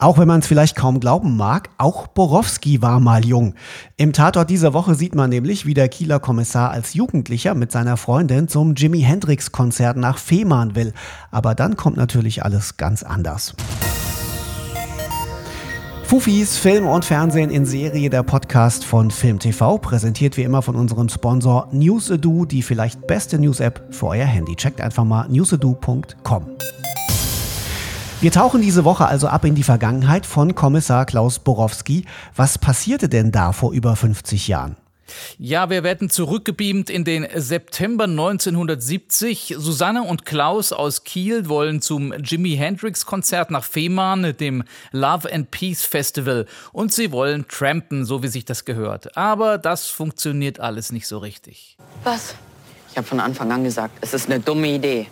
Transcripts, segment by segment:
Auch wenn man es vielleicht kaum glauben mag, auch Borowski war mal jung. Im Tatort dieser Woche sieht man nämlich, wie der Kieler Kommissar als Jugendlicher mit seiner Freundin zum Jimi Hendrix Konzert nach Fehmarn will. Aber dann kommt natürlich alles ganz anders. Fufis Film und Fernsehen in Serie, der Podcast von Film TV, präsentiert wie immer von unserem Sponsor Newsedu, die vielleicht beste News-App für euer Handy. Checkt einfach mal newsedu.com. Wir tauchen diese Woche also ab in die Vergangenheit von Kommissar Klaus Borowski. Was passierte denn da vor über 50 Jahren? Ja, wir werden zurückgebeamt in den September 1970. Susanne und Klaus aus Kiel wollen zum Jimi Hendrix Konzert nach Fehmarn, dem Love and Peace Festival. Und sie wollen trampen, so wie sich das gehört. Aber das funktioniert alles nicht so richtig. Was? Ich habe von Anfang an gesagt, es ist eine dumme Idee.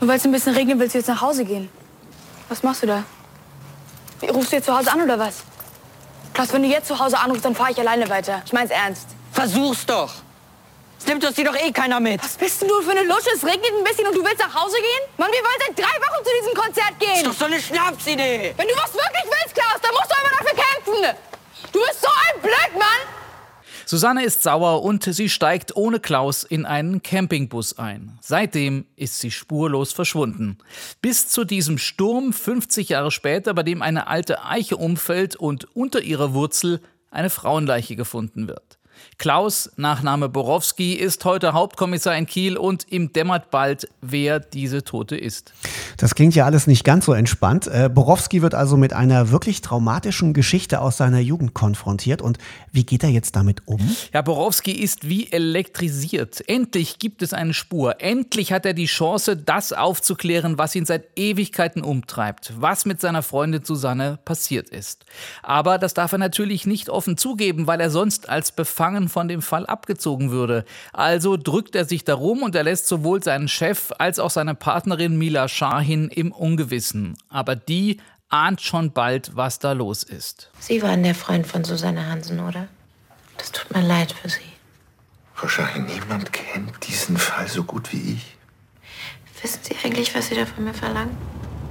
Nur weil es ein bisschen regnet, willst du jetzt nach Hause gehen. Was machst du da? Rufst du jetzt zu Hause an oder was? Klaus, wenn du jetzt zu Hause anrufst, dann fahre ich alleine weiter. Ich mein's ernst. Versuch's doch. Es nimmt uns die doch eh keiner mit. Was bist denn du für eine Lusche? Es regnet ein bisschen und du willst nach Hause gehen? Mann, wir wollen seit drei Wochen zu diesem Konzert gehen. Ist doch so eine Schnapsidee. Wenn du was wirklich willst, Klaus, dann musst du aber dafür kämpfen. Du bist so ein Blödmann. Susanne ist sauer und sie steigt ohne Klaus in einen Campingbus ein. Seitdem ist sie spurlos verschwunden. Bis zu diesem Sturm 50 Jahre später, bei dem eine alte Eiche umfällt und unter ihrer Wurzel eine Frauenleiche gefunden wird. Klaus, Nachname Borowski, ist heute Hauptkommissar in Kiel und ihm dämmert bald, wer diese Tote ist. Das klingt ja alles nicht ganz so entspannt. Äh, Borowski wird also mit einer wirklich traumatischen Geschichte aus seiner Jugend konfrontiert. Und wie geht er jetzt damit um? Ja, Borowski ist wie elektrisiert. Endlich gibt es eine Spur. Endlich hat er die Chance, das aufzuklären, was ihn seit Ewigkeiten umtreibt. Was mit seiner Freundin Susanne passiert ist. Aber das darf er natürlich nicht offen zugeben, weil er sonst als befangen von dem Fall abgezogen würde. Also drückt er sich darum und er lässt sowohl seinen Chef als auch seine Partnerin Mila Shahin im Ungewissen. Aber die ahnt schon bald, was da los ist. Sie waren der Freund von Susanne Hansen, oder? Das tut mir leid für Sie. Frau Shahin, niemand kennt diesen Fall so gut wie ich. Wissen Sie eigentlich, was Sie da von mir verlangen?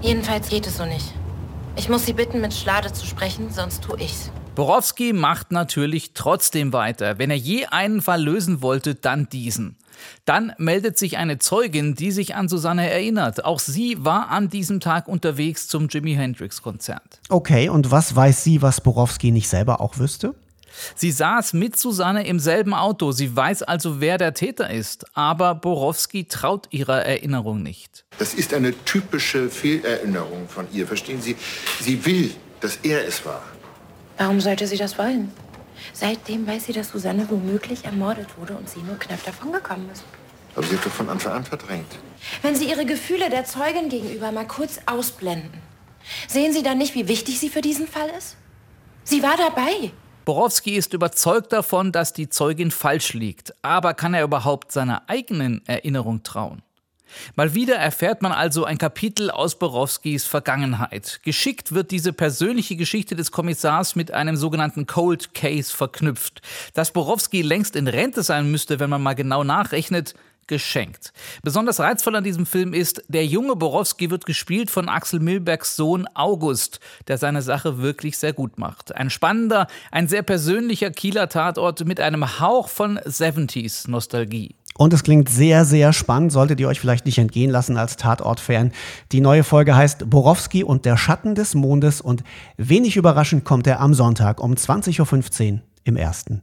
Jedenfalls geht es so nicht. Ich muss Sie bitten, mit Schlade zu sprechen, sonst tue ich's. Borowski macht natürlich trotzdem weiter. Wenn er je einen Fall lösen wollte, dann diesen. Dann meldet sich eine Zeugin, die sich an Susanne erinnert. Auch sie war an diesem Tag unterwegs zum Jimi Hendrix Konzert. Okay, und was weiß sie, was Borowski nicht selber auch wüsste? Sie saß mit Susanne im selben Auto. Sie weiß also, wer der Täter ist. Aber Borowski traut ihrer Erinnerung nicht. Das ist eine typische Fehlerinnerung von ihr, verstehen Sie? Sie will, dass er es war. Warum sollte sie das wollen? Seitdem weiß sie, dass Susanne womöglich ermordet wurde und sie nur knapp davongekommen ist. Aber sie hat doch von Anfang an verdrängt. Wenn Sie Ihre Gefühle der Zeugin gegenüber mal kurz ausblenden, sehen Sie dann nicht, wie wichtig sie für diesen Fall ist? Sie war dabei. Borowski ist überzeugt davon, dass die Zeugin falsch liegt. Aber kann er überhaupt seiner eigenen Erinnerung trauen? Mal wieder erfährt man also ein Kapitel aus Borowskis Vergangenheit. Geschickt wird diese persönliche Geschichte des Kommissars mit einem sogenannten Cold Case verknüpft. Dass Borowski längst in Rente sein müsste, wenn man mal genau nachrechnet, geschenkt. Besonders reizvoll an diesem Film ist, der junge Borowski wird gespielt von Axel Milbergs Sohn August, der seine Sache wirklich sehr gut macht. Ein spannender, ein sehr persönlicher Kieler Tatort mit einem Hauch von 70s Nostalgie. Und es klingt sehr, sehr spannend, solltet ihr euch vielleicht nicht entgehen lassen als Tatort-Fan. Die neue Folge heißt Borowski und der Schatten des Mondes und wenig überraschend kommt er am Sonntag um 20.15 Uhr im ersten.